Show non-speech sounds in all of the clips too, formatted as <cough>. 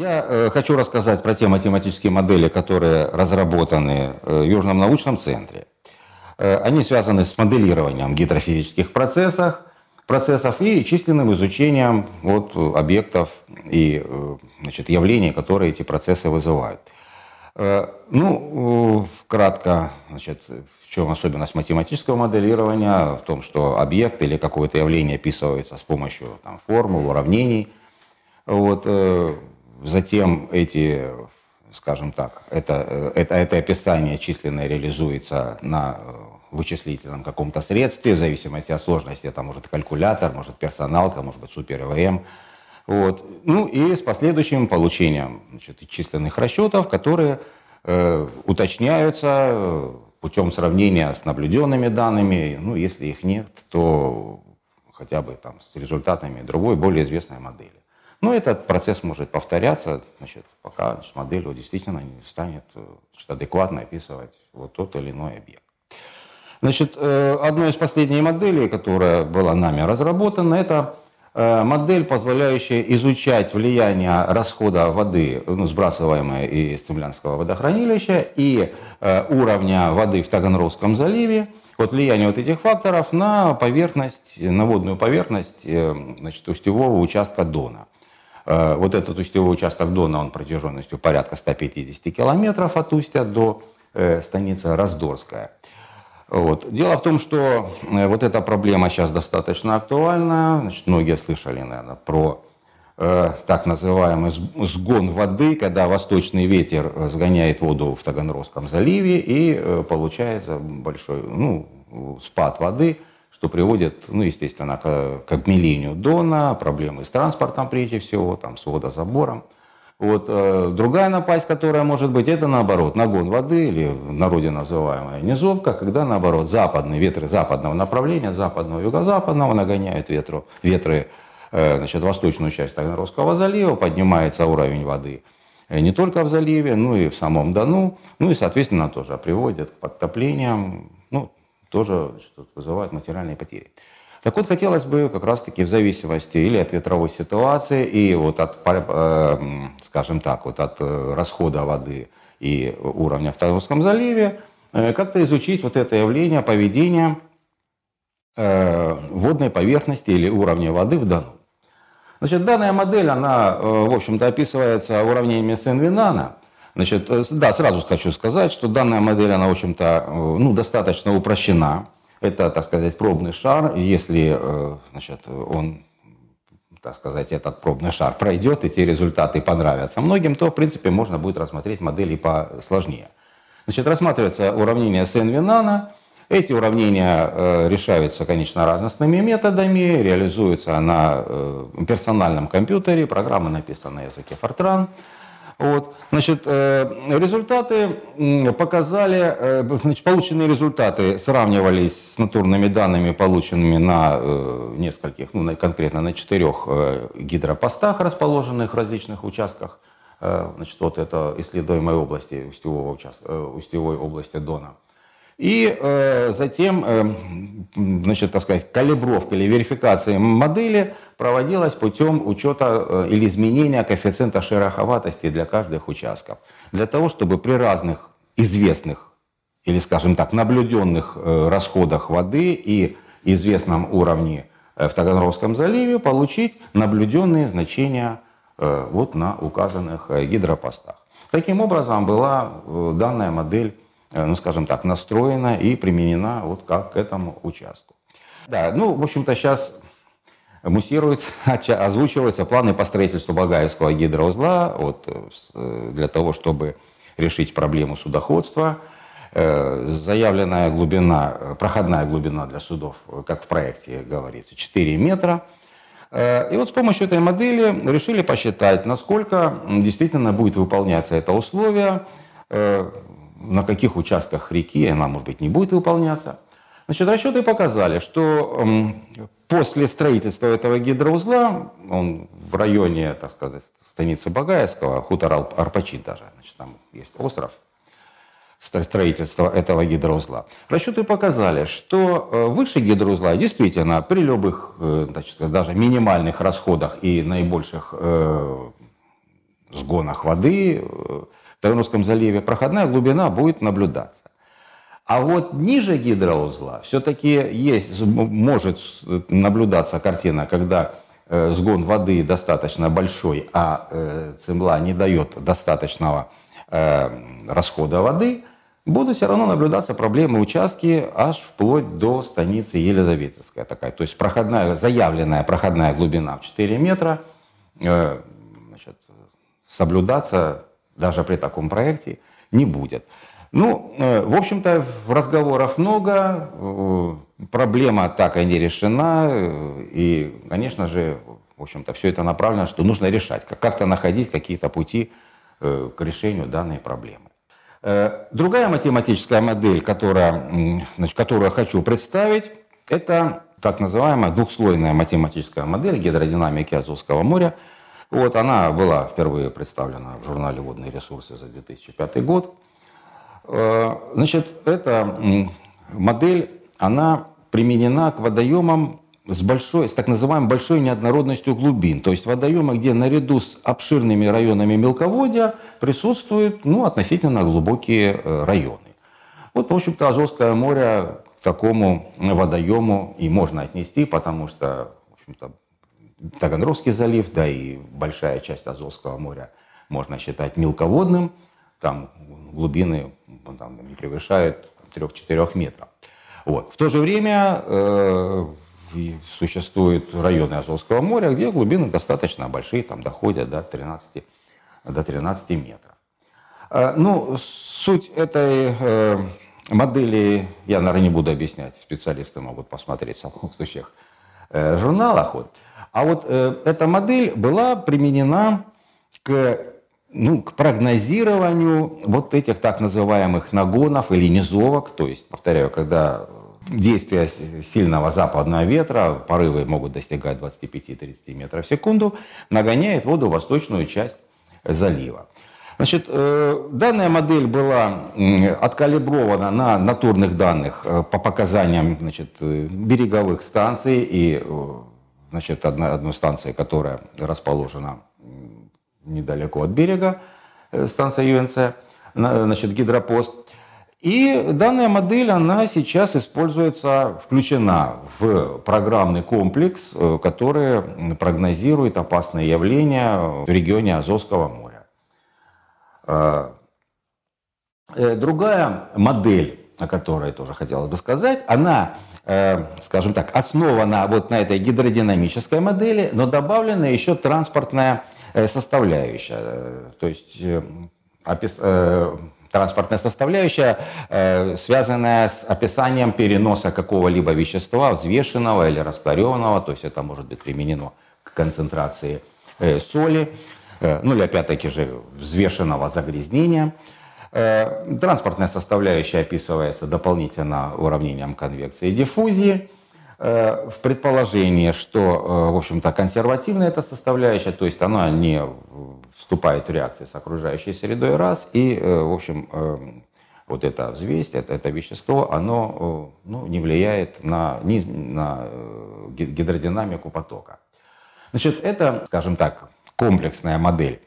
Я э, хочу рассказать про те математические модели, которые разработаны э, в Южном научном центре. Э, они связаны с моделированием гидрофизических процессов, процессов и численным изучением вот, объектов и значит, явлений, которые эти процессы вызывают. Ну, кратко, значит, в чем особенность математического моделирования? В том, что объект или какое-то явление описывается с помощью там, формул, уравнений. Вот, затем эти, скажем так, это, это, это описание численное реализуется на вычислительном каком-то средстве, в зависимости от сложности, это может калькулятор, может персоналка, может быть супер ЭВМ. Вот. Ну и с последующим получением значит, численных расчетов, которые э, уточняются э, путем сравнения с наблюденными данными. Ну, если их нет, то хотя бы там с результатами другой, более известной модели. Но этот процесс может повторяться, значит, пока значит, модель действительно не станет э, значит, адекватно описывать вот тот или иной объект. Значит, э, одной из последних моделей, которая была нами разработана, это Э, модель, позволяющая изучать влияние расхода воды, ну, сбрасываемой из Цемлянского водохранилища, и э, уровня воды в Таганрогском заливе, вот влияние вот этих факторов на поверхность, на водную поверхность э, значит, устевого участка Дона. Вот этот устевой участок Дона, он протяженностью порядка 150 километров от устья до станицы Раздорская. Вот. Дело в том, что э, вот эта проблема сейчас достаточно актуальна. Значит, многие слышали, наверное, про э, так называемый сгон воды, когда восточный ветер сгоняет воду в Таганрогском заливе и э, получается большой ну, спад воды, что приводит, ну, естественно, к, к обмелению Дона, проблемы с транспортом прежде всего, там, с водозабором. Вот, э, другая напасть, которая может быть, это наоборот, нагон воды или в народе называемая низовка, когда наоборот западные ветры западного направления, западного, юго-западного нагоняют ветру, ветры э, значит, восточную часть Таганрогского залива, поднимается уровень воды э, не только в заливе, но и в самом Дону, ну и, соответственно, тоже приводит к подтоплениям, ну, тоже что вызывает материальные потери. Так вот, хотелось бы как раз-таки в зависимости или от ветровой ситуации, и вот от, э, скажем так, вот от э, расхода воды и уровня в Таврском заливе, э, как-то изучить вот это явление поведения водной поверхности или уровня воды в Дону. Значит, данная модель, она, в общем-то, описывается уравнениями Сен-Винана. Значит, да, сразу хочу сказать, что данная модель, она, в общем-то, ну, достаточно упрощена. Это, так сказать, пробный шар. Если э, значит, он так сказать, этот пробный шар пройдет, и те результаты понравятся многим, то, в принципе, можно будет рассмотреть модели посложнее. Значит, рассматривается уравнение Сен-Винана. Эти уравнения э, решаются, конечно, разностными методами, реализуются на э, персональном компьютере, программа написана на языке Fortran. Вот. Значит, э, результаты показали, э, значит, полученные результаты сравнивались с натурными данными, полученными на э, нескольких, ну, конкретно на четырех гидропостах, расположенных в различных участках. Значит, вот это исследуемой области, устевого участка, устевой области Дона. И э, затем, э, значит, так сказать, калибровка или верификация модели проводилась путем учета э, или изменения коэффициента шероховатости для каждых участков. Для того, чтобы при разных известных или, скажем так, наблюденных э, расходах воды и известном уровне э, в Таганрогском заливе получить наблюденные значения э, вот на указанных э, гидропостах. Таким образом была э, данная модель ну, скажем так, настроена и применена вот как к этому участку. Да, ну, в общем-то, сейчас муссируются, <laughs> озвучиваются планы по строительству Багаевского гидроузла вот, э, для того, чтобы решить проблему судоходства. Э, заявленная глубина, проходная глубина для судов, как в проекте говорится, 4 метра. И вот с помощью этой модели решили посчитать, насколько действительно будет выполняться это условие на каких участках реки она, может быть, не будет выполняться. Значит, расчеты показали, что после строительства этого гидроузла, он в районе, так сказать, станицы Багаевского, хутор Арпачин даже, значит, там есть остров, строительства этого гидроузла. Расчеты показали, что э, выше гидроузла действительно при любых, э, значит, даже минимальных расходах и наибольших э, сгонах воды в Таганрогском заливе, проходная глубина будет наблюдаться. А вот ниже гидроузла все-таки есть, может наблюдаться картина, когда э, сгон воды достаточно большой, а э, цемла не дает достаточного э, расхода воды, будут все равно наблюдаться проблемы участки аж вплоть до станицы Елизаветская такая. То есть проходная, заявленная проходная глубина в 4 метра значит, соблюдаться даже при таком проекте не будет. Ну, э, в общем-то, разговоров много, э, проблема так и не решена, э, и, конечно же, в общем-то, все это направлено, что нужно решать, как-то находить какие-то пути к решению данной проблемы. Другая математическая модель, которая, значит, которую я хочу представить, это так называемая двухслойная математическая модель гидродинамики Азовского моря. Вот она была впервые представлена в журнале «Водные ресурсы» за 2005 год. Э, значит, эта модель, она применена к водоемам с большой, с так называемой большой неоднородностью глубин. То есть водоемы, где наряду с обширными районами мелководья присутствуют ну, относительно глубокие э, районы. Вот, в общем-то, Азовское море к такому водоему и можно отнести, потому что, в общем-то, Таганрогский залив, да и большая часть Азовского моря можно считать мелководным. Там глубины ну, там, не превышают 3-4 метров. Вот. В то же время э, существуют районы Азовского моря, где глубины достаточно большие, там доходят до 13, до 13 метров. Э, ну, суть этой э, модели я, наверное, не буду объяснять, специалисты могут посмотреть в соответствующих э, журналах. Вот. А вот э, эта модель была применена к ну, к прогнозированию вот этих так называемых нагонов или низовок, то есть, повторяю, когда действие сильного западного ветра, порывы могут достигать 25-30 метров в секунду, нагоняет воду в восточную часть залива. Значит, э, данная модель была откалибрована на натурных данных э, по показаниям значит, э, береговых станций и значит, одна, одной станции, которая расположена недалеко от берега, э, станция ЮНЦ, значит, гидропост. И данная модель, она сейчас используется, включена в программный комплекс, э, который прогнозирует опасные явления в регионе Азовского моря. Э, другая модель, о которой тоже хотелось бы сказать, она, скажем так, основана вот на этой гидродинамической модели, но добавлена еще транспортная Э, составляющая. То есть э, опис... Э, транспортная составляющая, связанная с описанием переноса какого-либо вещества, взвешенного или растворенного, то есть это может быть применено к концентрации соли, ну или опять-таки же взвешенного загрязнения. Транспортная составляющая описывается дополнительно уравнением конвекции и диффузии – Э, в предположении, что, э, в общем-то, консервативная эта составляющая, то есть она не вступает в реакции с окружающей средой раз, и, э, в общем, вот эта взвесь, это, это вещество, оно ну, не влияет на, ни, на гидродинамику потока. Значит, это, скажем так, комплексная модель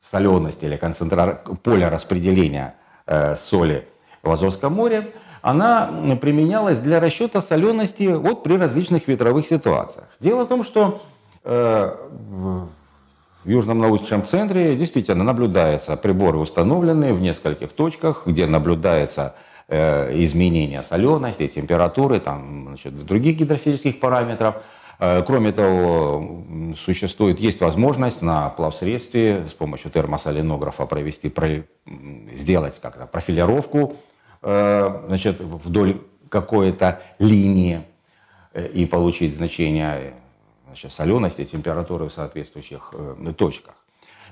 солености или концентра... поля распределения э, соли в Азовском море – она применялась для расчета солености вот при различных ветровых ситуациях. Дело в том, что э, в Южном научном центре действительно наблюдаются приборы, установленные в нескольких точках, где наблюдается э, изменение солености, температуры, там, значит, других гидрофизических параметров. Э, кроме того, существует, есть возможность на плавсредстве с помощью термосоленографа провести, сделать как-то профилировку Э, значит, вдоль какой-то линии э, и получить значение значит, солености, температуры в соответствующих точках.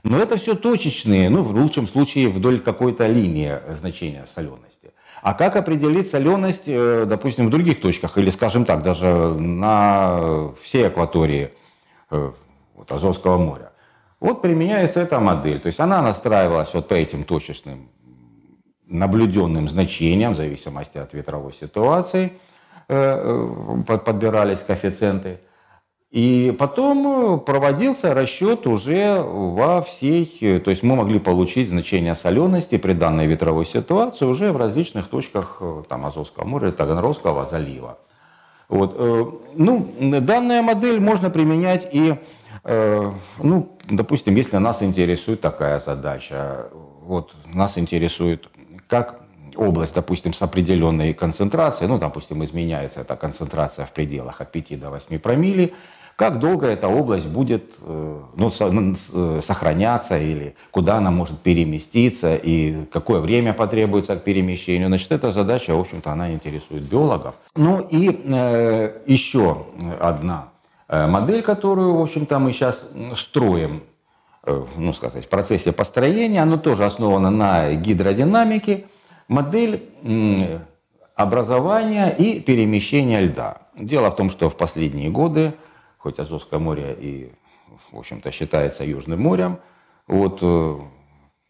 Но это все точечные, ну, в лучшем случае вдоль какой-то линии значения солености. А как определить соленость, допустим, в других точках, или, скажем так, даже на всей акватории вот, Азовского моря? Вот применяется эта модель. То есть она настраивалась вот по этим точечным наблюденным значениям, в зависимости от ветровой ситуации, э, э, подбирались коэффициенты. И потом проводился расчет уже во всей, то есть мы могли получить значение солености при данной ветровой ситуации уже в различных точках там, Азовского моря, Таганрогского залива. Вот. Ну, данная модель можно применять и Э, ну, допустим, если нас интересует такая задача, вот нас интересует, как область, допустим, с определенной концентрацией, ну, допустим, изменяется эта концентрация в пределах от 5 до 8 промилле, как долго эта область будет э, ну, э, сохраняться или куда она может переместиться и какое время потребуется к перемещению. Значит, эта задача, в общем-то, она интересует биологов. Ну и э, еще одна Э, модель, которую, в общем-то, мы сейчас строим, ну, сказать, в процессе построения, она тоже основана на гидродинамике, модель образования и перемещения льда. Дело в том, что в последние годы, хоть Азовское море и, в общем-то, считается Южным морем, вот э,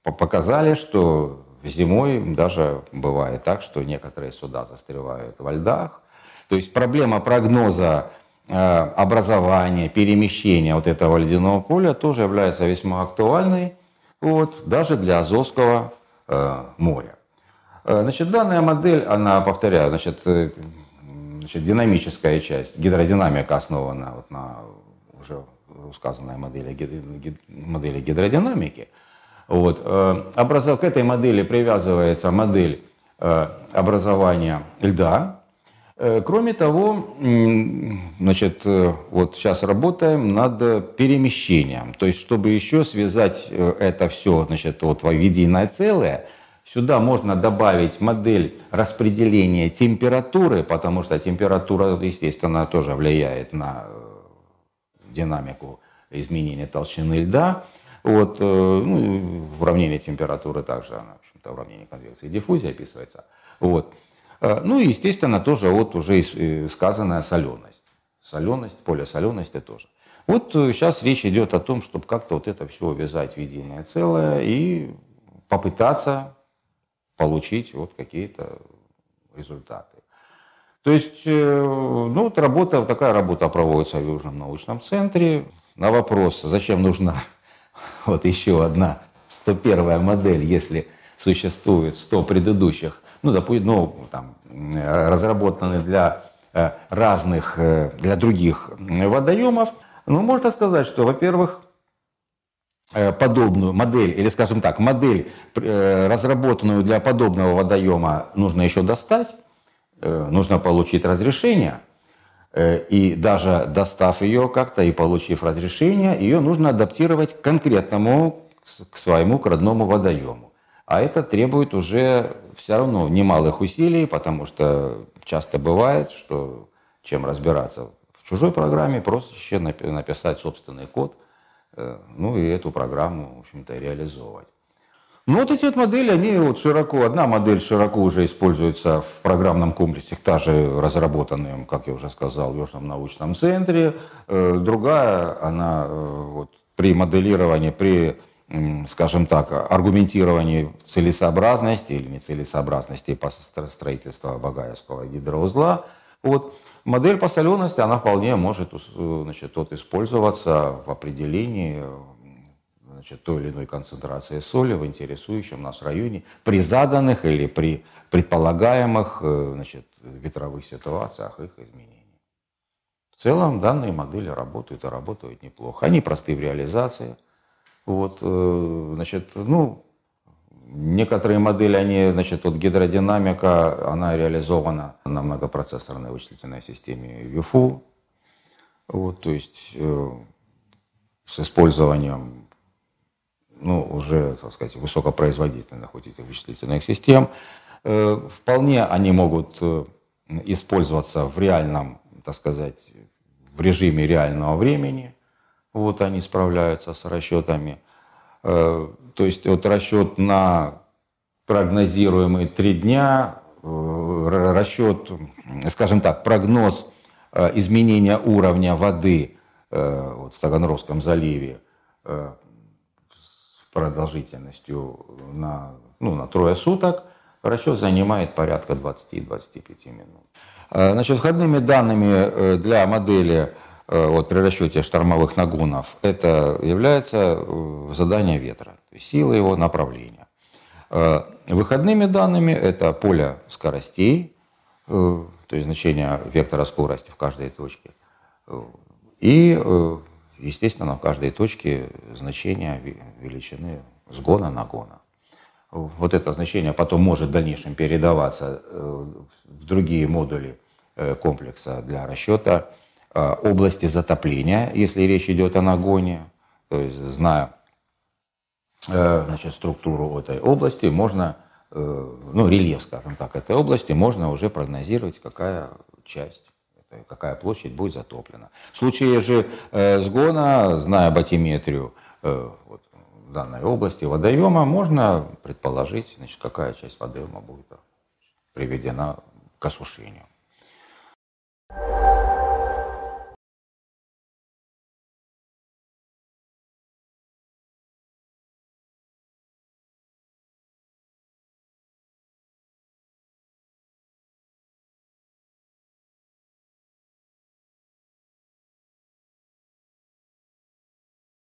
показали, что зимой даже бывает так, что некоторые суда застревают во льдах. То есть проблема прогноза Э, образования, перемещения вот этого ледяного поля тоже является весьма актуальной вот, даже для Азовского э, моря. Значит, данная модель, она, повторяю, значит, значит, динамическая часть, гидродинамика основана вот на уже сказанной модели, модели гидродинамики. Вот. Образов, к этой модели привязывается модель образования льда, Э, кроме того, значит, э, вот сейчас работаем над перемещением. То есть, чтобы еще связать э, это все значит, вот, в единое целое, сюда можно добавить модель распределения температуры, потому что температура, естественно, тоже влияет на динамику изменения толщины льда. Вот, ну, уравнение температуры также, в общем-то, уравнение конвекции и диффузии описывается. Вот. Э, ну и, естественно, тоже вот уже э, сказанная соленость. Соленость, поле солености тоже. Вот сейчас э, речь идет о том, чтобы как-то вот это все увязать в единое целое и попытаться получить вот какие-то результаты. То есть, ну, вот работа, такая работа проводится в Южном научном центре. На вопрос, зачем нужна <laughs> вот еще одна 101 модель, если существует 100 предыдущих ну, допустим, ну, там, разработаны для э, разных, э, для других водоемов, ну, можно сказать, что, во-первых, э, подобную модель, или, скажем так, модель, разработанную для подобного водоема, нужно еще достать, нужно получить разрешение, и даже достав ее как-то и получив разрешение, ее нужно адаптировать к конкретному, к своему, к родному водоему. А это требует уже все равно немалых усилий, потому что часто бывает, что чем разбираться в чужой программе, просто еще написать собственный код, э, ну и эту программу, в общем-то, реализовывать. Ну вот эти вот модели, они вот широко, одна модель широко уже используется в программном комплексе, та же разработанная, как я уже сказал, в Южном научном центре, э, другая, она э, вот, при моделировании, при скажем так, аргументировании целесообразности или нецелесообразности по строительству Багаевского гидроузла, вот, модель по солености, она вполне может значит, вот, использоваться в определении значит, той или иной концентрации соли в интересующем нас районе при заданных или при предполагаемых э, значит, ветровых ситуациях их изменений. В целом данные модели работают и работают неплохо. Они просты в реализации – вот, э, значит, ну, некоторые модели, они, значит, вот гидродинамика, она реализована на многопроцессорной вычислительной системе UFU. Вот, то есть э, с использованием ну, уже, так сказать, высокопроизводительных вот этих вычислительных систем. Э, вполне они могут э, использоваться в реальном, так сказать, в режиме реального времени. Вот они справляются с расчетами. Э, то есть вот расчет на прогнозируемые три дня, э, расчет, скажем так, прогноз э, изменения уровня воды вот в Таганрогском заливе с продолжительностью на, ну, на трое суток, расчет занимает порядка 20-25 минут. Значит, входными данными для модели вот при расчете штормовых нагонов, это является задание ветра, то есть сила его направления. Выходными данными это поле скоростей, то есть значение вектора скорости в каждой точке. И, естественно, в каждой точке значение величины сгона нагона. Вот это значение потом может в дальнейшем передаваться в другие модули комплекса для расчета области затопления, если речь идет о нагоне. То есть, зная значит, структуру этой области, можно, ну, рельеф, скажем так, этой области, можно уже прогнозировать, какая часть какая площадь будет затоплена. В случае же э, сгона, зная батиметрию э, вот, данной области водоема, можно предположить, значит, какая часть водоема будет приведена к осушению.